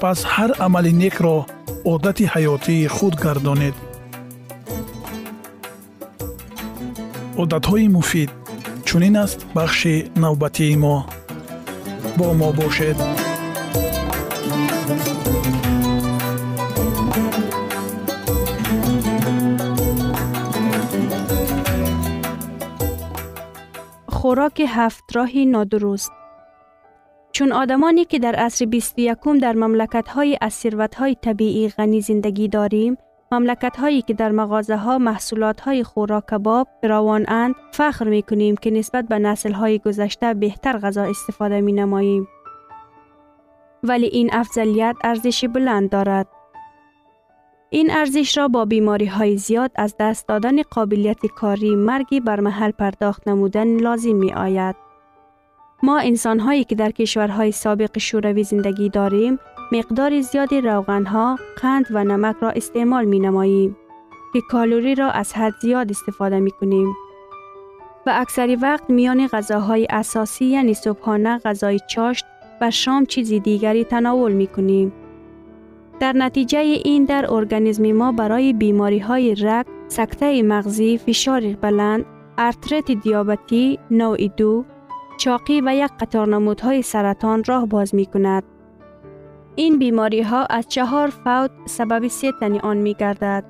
пас ҳар амали некро одати ҳаётии худ гардонед одатҳои муфид чунин аст бахши навбатии мо бо мо бошед хӯроки ҳафтроҳи нодуруст чун одамоне ки дар асри бисту якум дар мамлакатҳои аз сирватҳои табиӣ ғанӣ зиндагӣ дорем мамлакатҳое ки дар мағозаҳо маҳсулотҳои хӯрок кабоб фировонанд фахр мекунем ки нисбат ба наслҳои гузашта беҳтар ғазо истифода менамоем вале ин афзалият арзиши буланд дорад ин арзишро бо бемориҳои зиёд аз даст додани қобилияти корӣ марги бармаҳал пардохт намудан лозим меояд ما انسانهایی که در کشورهای سابق شوروی زندگی داریم مقدار زیادی روغنها، قند و نمک را استعمال می نماییم که کالوری را از حد زیاد استفاده می کنیم. و اکثری وقت میان غذاهای اساسی یعنی صبحانه غذای چاشت و شام چیزی دیگری تناول می کنیم. در نتیجه این در ارگانیسم ما برای بیماری های رگ، سکته مغزی، فشار بلند، ارترت دیابتی، نوع دو، چاقی و یک قطار نمودهای سرطان راه باز می کند. این بیماری ها از چهار فوت سبب سیتنی آن می گردد.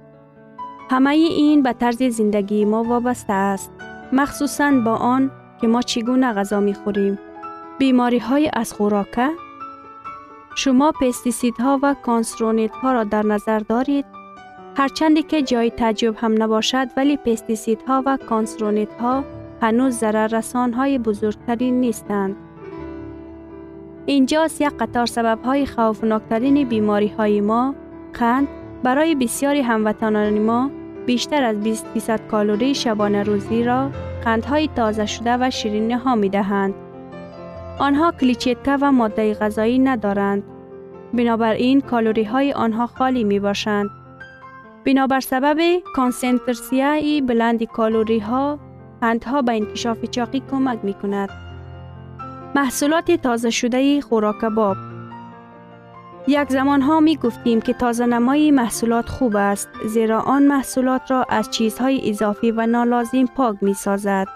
همه این به طرز زندگی ما وابسته است. مخصوصاً با آن که ما چگونه غذا می خوریم. بیماری های از خوراکه شما ها و کانسرونیت ها را در نظر دارید هرچندی که جای تعجب هم نباشد ولی ها و کانسرونیت ها هنوز ضرر رسان های بزرگترین نیستند. اینجاست یک قطار سبب های خوفناکترین بیماری های ما قند برای بسیاری هموطنان ما بیشتر از 20 درصد کالری شبانه روزی را قندهای تازه شده و شیرین ها می دهند. آنها کلیچیتکه و ماده غذایی ندارند. بنابراین کالوری های آنها خالی می باشند. بنابر سبب کانسنترسیای بلند کالوری ها قندها به انکشاف چاقی کمک می کند. محصولات تازه شده خوراک کباب یک زمان ها می گفتیم که تازه نمای محصولات خوب است زیرا آن محصولات را از چیزهای اضافی و نالازم پاک می سازد.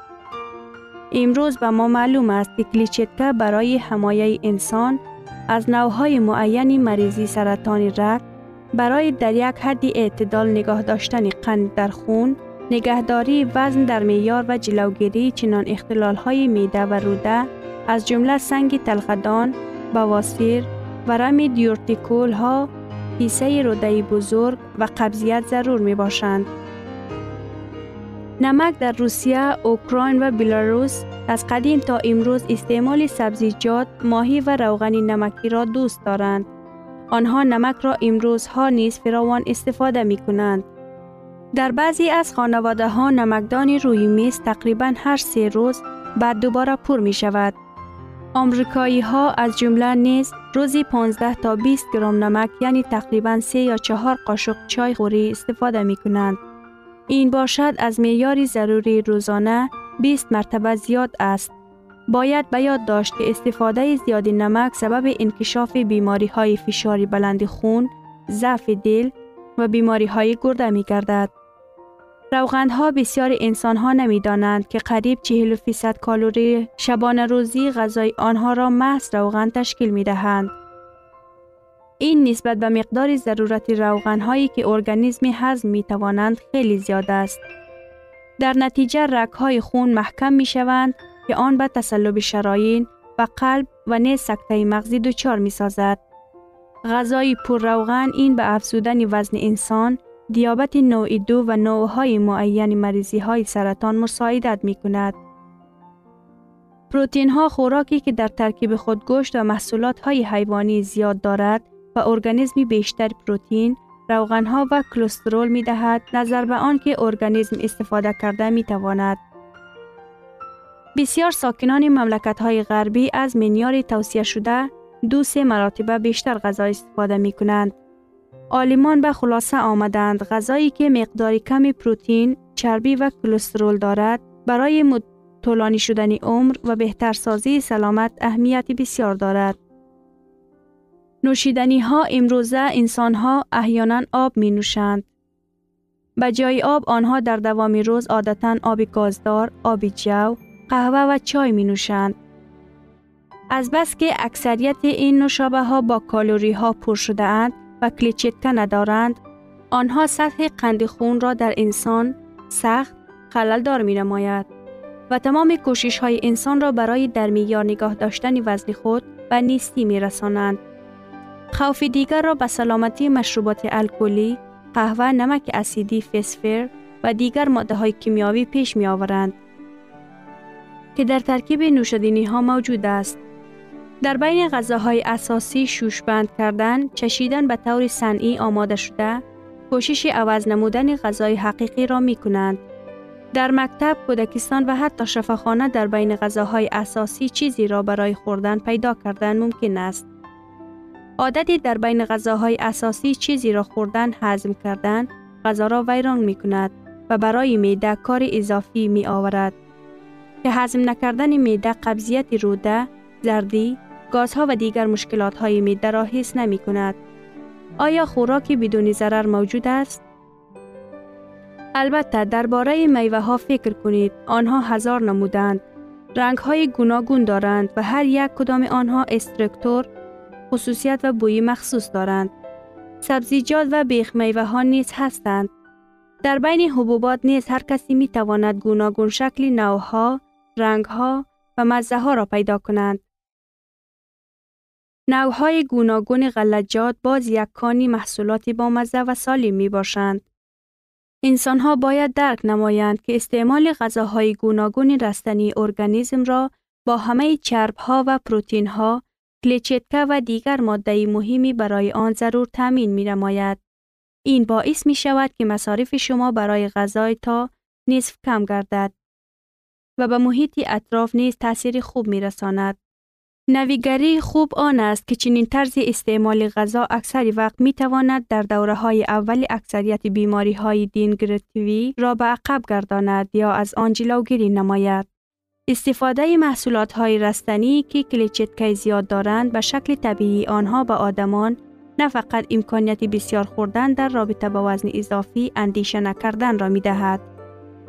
امروز به ما معلوم است که کلیچتکه برای حمایه انسان از نوهای معینی مریضی سرطان رگ برای در یک حد اعتدال نگاه داشتن قند در خون، نگهداری وزن در میار و جلوگیری چنان اختلال های میده و روده از جمله سنگ تلخدان، بواسیر، ورم دیورتیکول ها، کیسه روده بزرگ و قبضیت ضرور می باشند. نمک در روسیه، اوکراین و بلاروس از قدیم تا امروز استعمال سبزیجات، ماهی و روغن نمکی را دوست دارند. آنها نمک را امروزها نیز فراوان استفاده می کنند. در بعضی از خانواده ها نمکدان روی میز تقریبا هر سه روز بعد دوباره پر می شود. آمریکایی ها از جمله نیز روزی 15 تا 20 گرم نمک یعنی تقریبا 3 یا 4 قاشق چای خوری استفاده می کنند. این باشد از معیار ضروری روزانه 20 مرتبه زیاد است. باید به یاد داشت که استفاده زیاد نمک سبب انکشاف بیماری های فشار بلند خون، ضعف دل و بیماری های گرده می گردد. روغندها بسیار انسان ها نمی دانند که قریب 40 فیصد کالوری شبانه روزی غذای آنها را محض روغن تشکیل می دهند. این نسبت به مقدار ضرورت روغن هایی که ارگانیسم هضم می توانند خیلی زیاد است. در نتیجه رک های خون محکم می شوند که آن به تسلب شراین و قلب و نیز سکته مغزی دچار می سازد. غذای پر روغن این به افزودن وزن انسان، دیابت نوع دو و نوعهای معین مریضی های سرطان مساعدت می کند. پروتین ها خوراکی که در ترکیب خود گوشت و محصولات های حیوانی زیاد دارد و ارگانیسمی بیشتر پروتین، روغن ها و کلسترول می دهد نظر به آن که ارگانیسم استفاده کرده می تواند. بسیار ساکنان مملکت های غربی از منیار توصیه شده دو سه مراتبه بیشتر غذا استفاده می کنند. آلیمان به خلاصه آمدند غذایی که مقدار کمی پروتین، چربی و کلسترول دارد برای طولانی شدن عمر و بهتر سازی سلامت اهمیت بسیار دارد. نوشیدنی ها امروزه انسان ها احیانا آب می نوشند. به جای آب آنها در دوام روز عادتا آب گازدار، آب جو، قهوه و چای می نوشند. از بس که اکثریت این نوشابه ها با کالوری ها پر شده اند و کلیچتکه ندارند، آنها سطح قند خون را در انسان سخت خلل دار می نماید و تمام کوشش های انسان را برای در میار نگاه داشتن وزن خود و نیستی می رسانند. خوف دیگر را به سلامتی مشروبات الکلی، قهوه، نمک اسیدی، فسفر و دیگر ماده های کیمیاوی پیش می آورند که در ترکیب نوشدنی ها موجود است. در بین غذاهای اساسی شوشبند کردن، چشیدن به طور صنعی آماده شده، کوشش عوض نمودن غذای حقیقی را می کنند. در مکتب، کودکستان و حتی شفاخانه در بین غذاهای اساسی چیزی را برای خوردن پیدا کردن ممکن است. عادتی در بین غذاهای اساسی چیزی را خوردن هضم کردن غذا را ویران می کند و برای میده کار اضافی می آورد که هضم نکردن میده قبضیت روده، زردی، گازها و دیگر مشکلات های میده را حس نمی کند. آیا خوراکی بدون ضرر موجود است؟ البته درباره میوه ها فکر کنید. آنها هزار نمودند. رنگ های گوناگون دارند و هر یک کدام آنها استرکتور خصوصیت و بوی مخصوص دارند. سبزیجات و بیخ میوه ها نیز هستند. در بین حبوبات نیز هر کسی می تواند گوناگون شکل نوها، رنگها و مزه ها را پیدا کنند. نوهای گوناگون غلجات باز یک کانی محصولاتی با مزه و سالم می باشند. انسان ها باید درک نمایند که استعمال غذاهای گوناگون رستنی ارگانیسم را با همه چرب ها و پروتین ها کلیچتکه و دیگر ماده مهمی برای آن ضرور تامین می نماید. این باعث می شود که مصارف شما برای غذای تا نصف کم گردد و به محیط اطراف نیز تاثیر خوب می رساند. نویگری خوب آن است که چنین طرز استعمال غذا اکثر وقت می تواند در دوره های اول اکثریت بیماری های دینگرتیوی را به عقب گرداند یا از آن جلوگیری نماید. استفاده محصولات های رستنی که کلیچتکه زیاد دارند به شکل طبیعی آنها به آدمان نه فقط امکانیت بسیار خوردن در رابطه با وزن اضافی اندیشه نکردن را می دهد.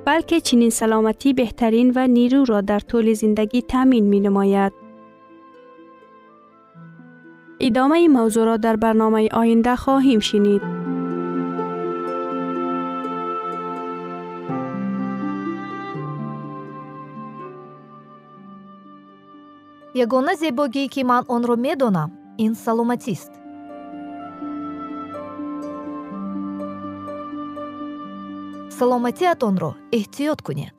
بلکه چنین سلامتی بهترین و نیرو را در طول زندگی تامین می نماید. идомаи мавзӯъро дар барномаи оинда хоҳем шинид. Ягона зебогие ки ман онро медонам ин саломатист. Саломатиатонро эҳтиёт кунед.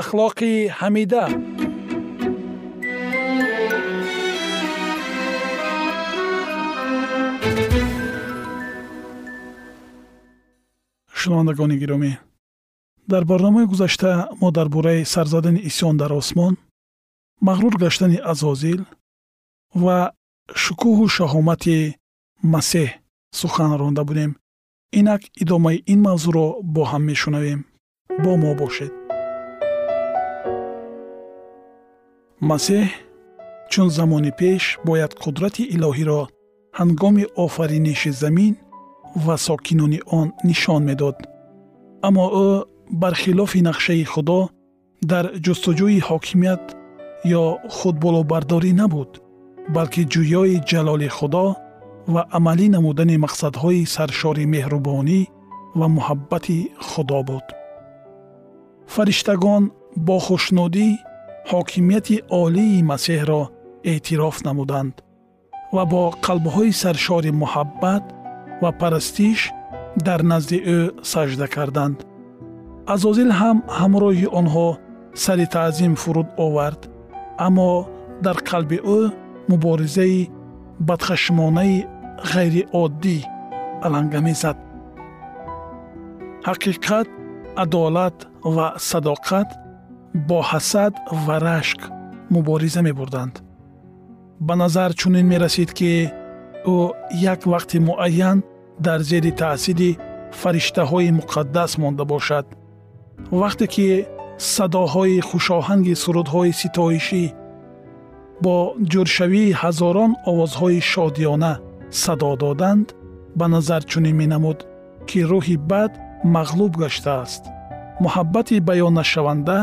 Ахлоқи ҳамида шунавандагони гиромӣ. Дар барномаи гузашта мо дар бораи сарзадани исён дар осмон мағрур гаштани азозил ва шукӯҳу шаҳомати масеҳ сухан ронда будем. Инак идомаи ин мавзӯъро бо ҳам мешунавем. Бо мо бошед. Масеҳ чун замони пеш бояд қудрати илоҳиро ҳангоми офариниши замин ва сокинони он нишон медод. Аммо ӯ бархилофи нақшаи худо дар ҷустуҷӯи ҳокимият ё худболобардорӣ набуд балки ҷӯёи ҷалоли худо ва амалӣ намудани мақсадҳои саршори меҳрубонӣ ва муҳаббати худо буд. Фариштагон бо хушнудӣ ҳокимияти олии масеҳро эътироф намуданд ва бо қалбҳои саршори муҳаббат ва парастиш дар назди ӯ сажда карданд. Азозил ҳам ҳамроҳи онҳо сари таъзим фуруд овард аммо дар қалби ӯ муборизаи бадхашмонаи ғайриоддӣ аланга мезад ҳақиқат адолат ва садоқат бо ҳасад ва рашк мубориза мебурданд. Ба назар чунин мерасид ки ӯ як вақти муайян дар зери таъсири фариштаҳои муқаддас монда бошад. Вақте ки садоҳои хушоҳанги сурудҳои ситоишӣ бо ҷӯршавии ҳазорон овозҳои шодиёна садо доданд ба назар чунин менамуд ки рӯҳи бад мағлуб гаштааст. Муҳаббати баённашаванда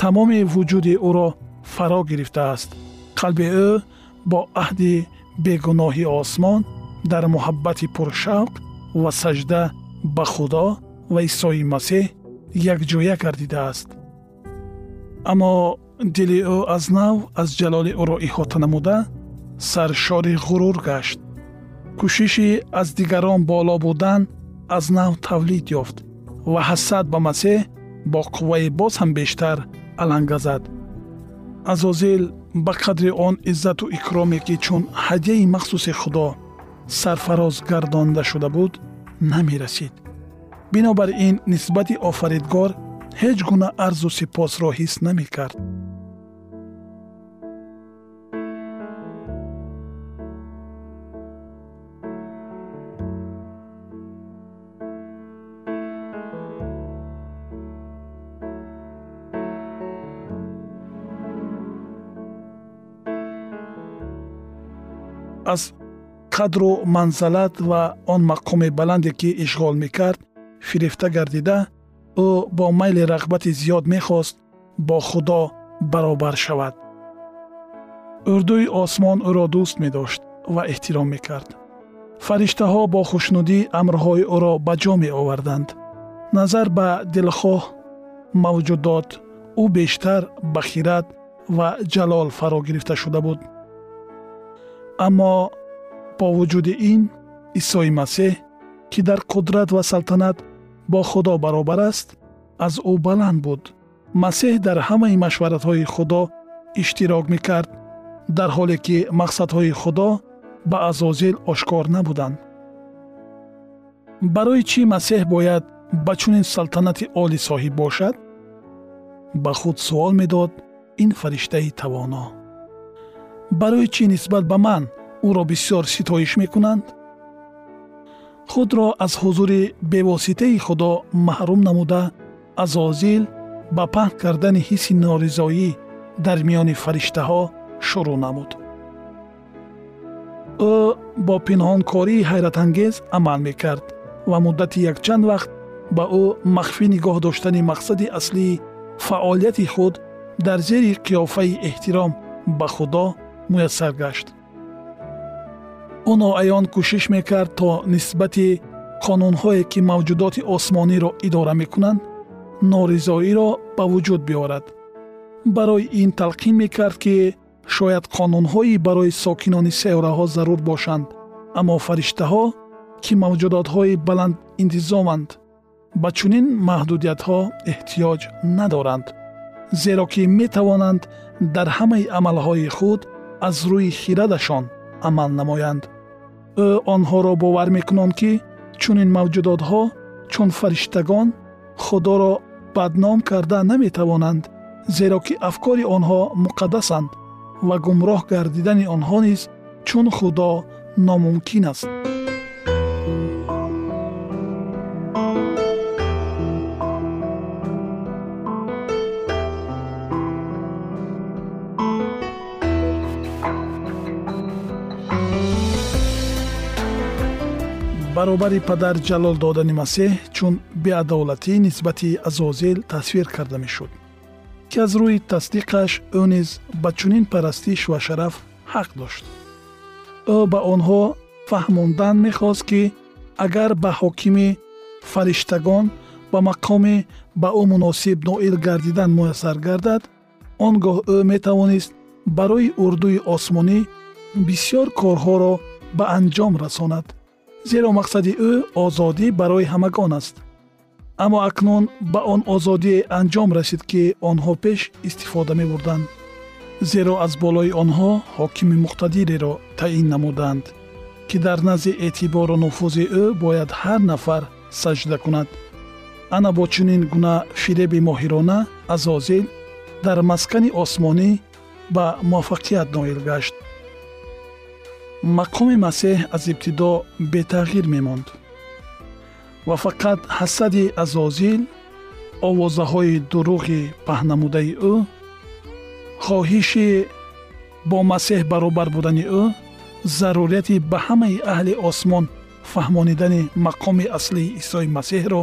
тамоми вуҷуди ӯро фаро гирифтааст. Қалби ӯ бо аҳди бегуноҳи осмон дар муҳаббати пуршавқ ва сажда ба худо ва исои масеҳ якҷоя гардидааст. Аммо дили ӯ аз нав аз ҷалоли ӯро иҳота намуда саршори ғурур гашт. Кӯшиши аз дигарон боло будан аз нав тавлид ёфт ва ҳасад ба масеҳ бо қувваи боз ҳам бештар аланга зад. Азозил ба қадри он иззату икроме ки чун ҳадияи махсуси худо сарфароз гардонда шуда буд намерасид. Бинобар ин нисбати офаридгор ҳеҷ гуна арзу сипосро ҳис намекард. Аз қадру манзалат ва он мақоми баланде ки ишғол мекард фирифта гардида ӯ бо майли рағбати зиёд мехост бо худо баробар шавад. Урдуи осмон ӯро дӯст медошт ва эҳтиром мекард. Фариштаҳо бо хушнудӣ амрҳои ӯро ба ҷо меоварданд. Назар ба дилхоҳ мавҷудот ӯ бештар ба хират ва ҷалол фаро гирифта шуда буд. Аммо бо вуҷуди ин исои масеҳ ки дар қудрат ва салтанат бо худо баробар аст аз ӯ баланд буд. Масеҳ дар ҳамаи машваратҳои худо иштирок мекард дар ҳоле ки мақсадҳои худо ба азозил ошкор набуданд. Барои чӣ масеҳ бояд ба чунин салтанати олӣ соҳиб бошад? Ба худ суол медод ин фариштаи тавоно. Барои чӣ нисбат ба ман ӯро бисёр ситоиш мекунанд? Худро аз ҳузури бевоситаи худо маҳрум намуда азозил ба паҳн кардани ҳисси норизоӣ дар миёни фариштаҳо шурӯъ намуд. Ӯ бо пинҳонкории ҳайратангез амал мекард ва муддати якчанд вақт ба ӯ махфӣ нигоҳ доштани мақсади аслии фаъолияти худ дар зери қиёфаи эҳтиром ба худо муяссар гашт ӯ ноаён кӯшиш мекард то нисбати қонунҳое ки мавҷудоти осмониро идора мекунанд норизоиро ба вуҷуд биёрад барои ин талқин мекард ки шояд қонунҳои барои сокинони сайёраҳо зарур бошанд аммо фариштаҳо ки мавҷудотҳои баландинтизоманд ба чунин маҳдудиятҳо эҳтиёҷ надоранд зеро ки метавонанд дар ҳамаи амалҳои худ аз рӯи хирадашон амал намоянд ӯ онҳоро бовар мекунанд ки чунин мавҷудотҳо чун фариштагон худоро бадном карда наметавонанд зеро ки афкори онҳо муқаддасанд ва гумроҳ гардидани онҳо низ чун худо номумкин аст баробари падар ҷалол додани масеҳ чун беадолатӣ нисбати азозил тасвир карда мешуд ки аз рӯи тасдиқаш ӯ низ ба чунин парастиш ва шараф ҳақ дошт. Ӯ ба онҳо фаҳмондан мехост ки агар ба ҳокими фариштагон ба мақоми ба ӯ муносиб ноил гардидан муяссар гардад он гоҳ ӯ метавонист барои урдуи осмонӣ бисьёр корҳоро ба анҷом расонад зеро мақсади ӯ озодӣ барои ҳамагон аст. Аммо акнун ба он озодие анҷом расид ки онҳо пеш истифода мебурданд. Зеро аз болои онҳо ҳокими муқтадиреро таъин намуданд ки дар назди эътибору нуфузи ӯ бояд ҳар нафар саҷда кунад. Ана бо чунин гуна фиреби моҳирона азозил дар маскани осмонӣ ба муваффақият ноил гашт мақоми масеҳ аз ибтидо бетағйир мемонд. Ва фақат ҳасади азозил овозаҳои дуруғи паҳнамудаи ӯ хоҳиши бо масеҳ баробар будани ӯ зарурияти ба ҳамаи аҳли осмон фаҳмонидани мақоми аслии исои масеҳро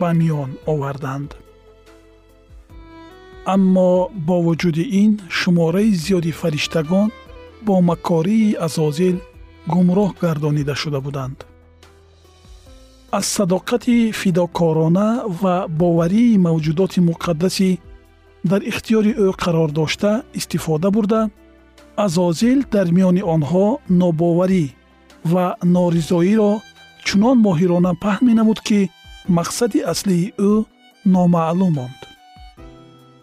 ба миён оварданд. Аммо бо вуҷуди ин шумораи зиёди фариштагон бо макории азозил гумроҳ гардонида шуда буданд. Аз садоқати фидокорона ва боварии мавҷудоти муқаддаси дар ихтиёри ӯ қарор дошта истифода бурда азозил дар миёни онҳо нобоварӣ ва норизоиро чунон моҳирона паҳн менамуд ки мақсади аслии ӯ номаълум монд.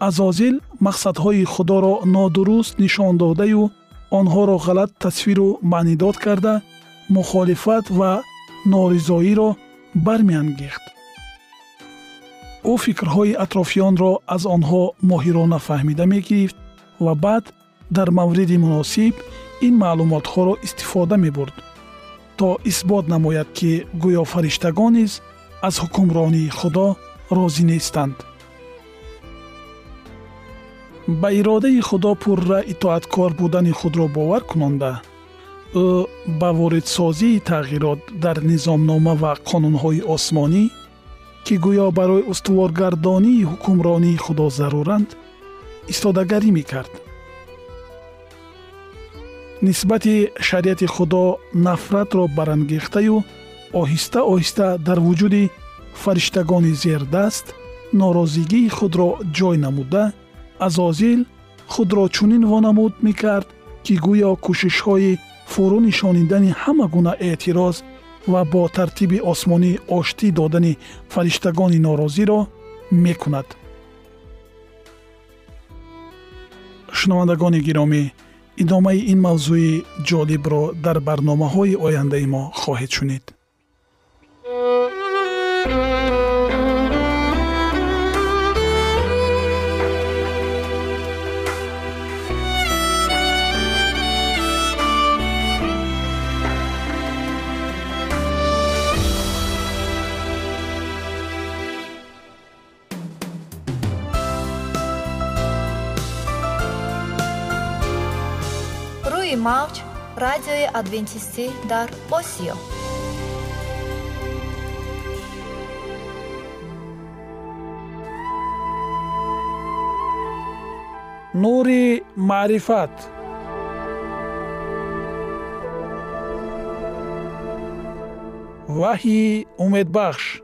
Азозил мақсадҳои худоро нодуруст нишон додаю онҳоро ғалат тасвиру маънидод карда мухолифат ва норизоиро бармеангехт. Ӯ фикрҳои атрофиёнро аз онҳо моҳирона фаҳмида мегирифт ва баъд дар мавриди муносиб ин маълумотҳоро истифода мебурд то исбот намояд ки гӯё фариштагон низ аз ҳукмронии худо розӣ нестанд ба иродаи худо пурра итоаткор будани худро бовар кунонда. Ӯ ба воридсозии тағйирот дар низомнома ва қонунҳои осмонӣ ки гӯё барои устуворгардонии ҳукмронии худо заруранд истодагарӣ мекард. Нисбати шариати худо нафратро барангехтаю оҳиста оҳиста дар вуҷуди фариштагони зердаст норозигии худро ҷой намуда азозил худро чунин вонамуд мекард ки гӯё кӯшишҳои фурӯ нишонидани ҳама гуна эътироз ва бо тартиби осмонӣ оштӣ додани фариштагони норозиро мекунад. Шунавандагони гиромӣ идомаи ин мавзӯи ҷолибро дар барномаҳои ояндаи мо хоҳед шунид мавҷ радиои адвентистӣ дар осиё. Нури маърифат. Ваҳйи умедбахш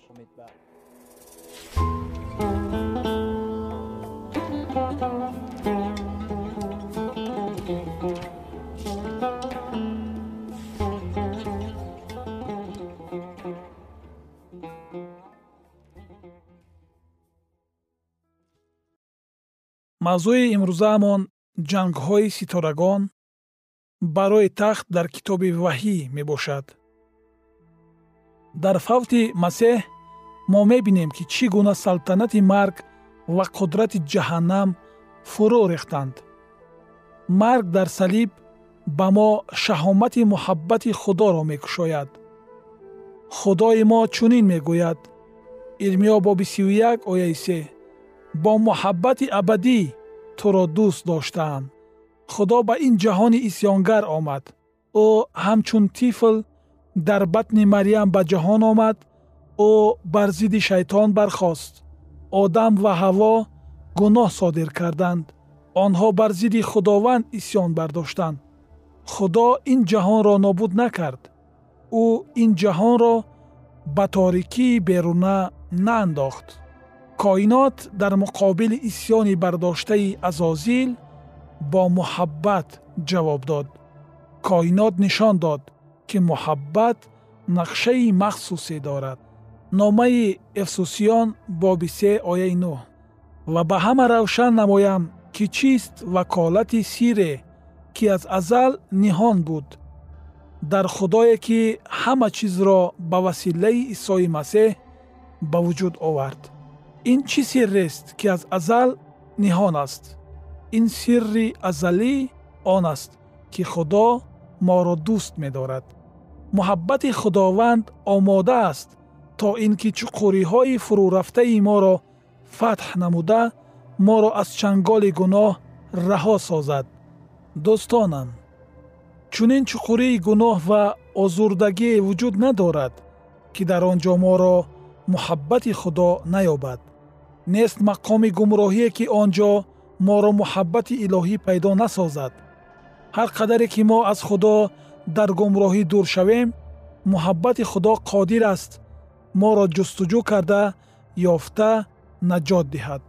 мавзӯи имрӯзаамон ҷангҳои ситорагон барои тахт дар китоби ваҳӣ мебошад. Дар фавти масеҳ мо мебинем ки чӣ гуна салтанати марг ва қудрати ҷаҳаннам фурӯ рехтанд. Марг дар салиб ба мо шаҳомати муҳаббати худоро мекушояд. Худои мо чунин мегӯяд. Ирмиё боби сию як ояи се бо муҳаббати абадӣ туро дӯст доштаам. Худо ба ин ҷаҳони исьёнгар омад. Ӯ ҳамчун тифл дар батни марьям ба ҷаҳон омад. Ӯ бар зидди шайтон бархост. Одам ва ҳаво гуноҳ содир карданд. Онҳо бар зидди худованд исьён бардоштанд худо ин ҷаҳонро нобуд накард. Ӯ ин ҷаҳонро ба торикии беруна наандохт коинот дар муқобили исьёни бардоштаи азозил бо муҳаббат ҷавоб дод. Коинот нишон дод ки муҳаббат нақшаи махсусе дорад. Номаи эфсусиён боби се ояи нӯ ва ба ҳама равшан намоям ки чист ваколати сирре ки аз азал ниҳон буд. Дар худое ки ҳама чизро ба василаи исои масеҳ ба вуҷуд овард ин чӣ сиррест ки аз азал ниҳон аст? Ин сирри азалӣ он аст ки худо моро дӯст медорад. Муҳаббати худованд омода аст то ин ки чуқуриҳои фурӯрафтаи моро фатҳ намуда моро аз чанголи гуноҳ раҳо созад. Дӯстонам чунин чуқурии гуноҳ ва озурдагие вуҷуд надорад ки дар он ҷо моро муҳаббати худо наёбад нест мақоми гумроҳие ки он ҷо моро муҳаббати илоҳӣ пайдо насозад. Ҳар қадаре ки мо аз худо дар гумроҳӣ дур шавем муҳаббати худо қодир аст. Моро ҷустуҷӯ карда ёфта наҷот диҳад.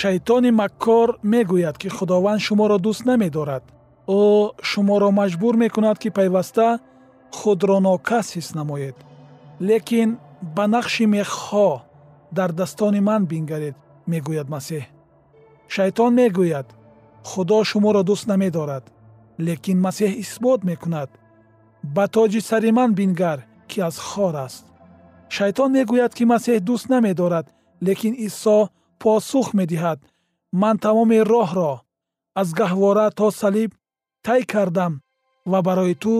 Шайтони маккор мегӯяд ки худованд шуморо дӯст намедорад. Ӯ шуморо маҷбур мекунад ки пайваста худро нокас ҳис намоед. Лекин ба нақши мехҳо дардастони ман бингаред мегӯяд масеҳ. Шайтон мегӯяд худо шуморо дӯст намедорад лекин масеҳ исбот мекунад. Ба тоҷи сари ман бингар ки аз хор аст. Шайтон мегӯяд ки масеҳ дӯст намедорад лекин исо посух медиҳад. Ман тамоми роҳро аз гаҳвора то салиб тай кардам ва барои ту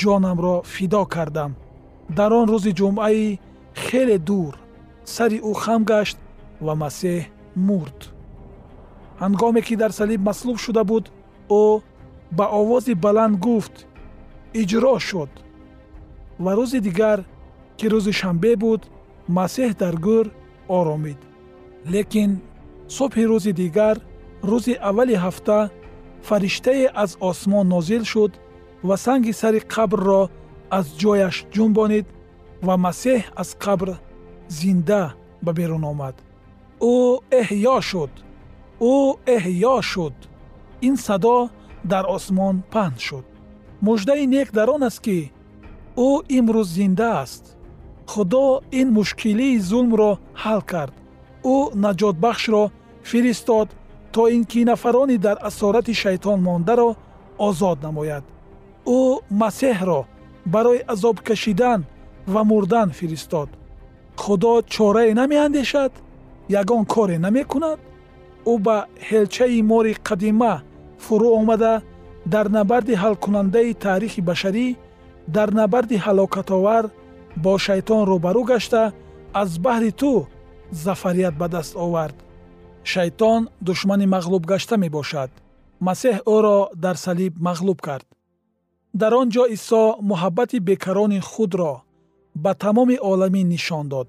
ҷонамро фидо кардам. Дар он рӯзи ҷумъаи хеле дур сари ӯ хам гашт ва масеҳ мурд. ҳангоме ки дар салиб маслуб шуда буд ӯ ба овози баланд гуфт иҷро шуд. ва рӯзи дигар ки рӯзи шанбе буд масеҳ дар гӯр оромид. лекин субҳи рӯзи дигар рӯзи аввали ҳафта фариштае аз осмон нозил шуд ва санги сари қабрро аз ҷояш ҷунбонид ва масеҳ аз қабр зинда ба берун омад. Ӯ эҳьё шуд. Ӯ эҳьё шуд. Ин садо дар осмон паҳн шуд. Муждаи нек дар он аст ки ӯ имрӯз зинда аст. Худо ин мушкилии зулмро ҳал кард. Ӯ наҷотбахшро фиристод то ин ки нафарони дар асорати шайтон мондаро озод намояд. Ӯ масеҳро барои азоб кашидан ва мурдан фиристод худо чорае намеандешад ягон коре намекунад. Ӯ ба ҳелчаи мори қадима фурӯ омада дар набарди ҳалкунандаи таърихи башарӣ дар набарди ҳалокатовар бо шайтон рӯбарӯ гашта аз баҳри ту зафарият ба даст овард. Шайтон душмани мағлуб гашта мебошад. Масеҳ ӯро дар салиб мағлуб кард. Дар он ҷо исо муҳаббати бекарони худро ба тамоми оламин нишон дод.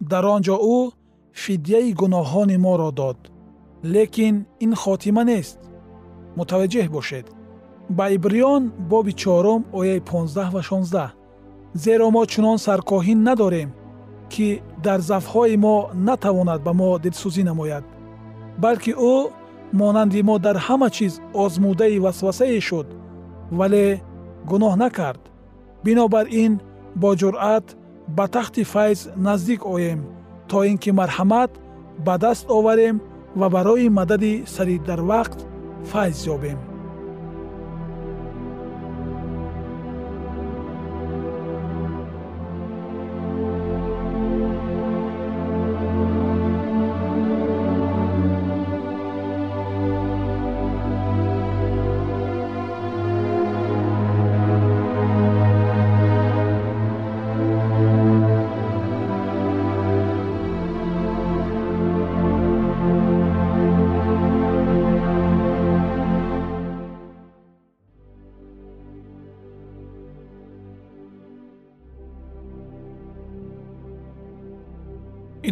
Дар он ҷо ӯ фидяи гуноҳҳони моро дод. Лекин ин хотима нест. Мутаваҷҷеҳ бошед. Ба ибриён боби чорум ояи 15 ва 16 зеро мо чунон саркоҳӣ надорем ки дар зафҳои мо натавонад ба мо дилсӯзӣ намояд. Балки ӯ монанди мо дар ҳама чиз озмудаи васвасае шуд вале гуноҳ накард. Бинобар ин бо ҷуръат ба тахти файз наздик оем то ин ки марҳамат ба даст оварем ва барои мадади сари дар вақт файз ёбем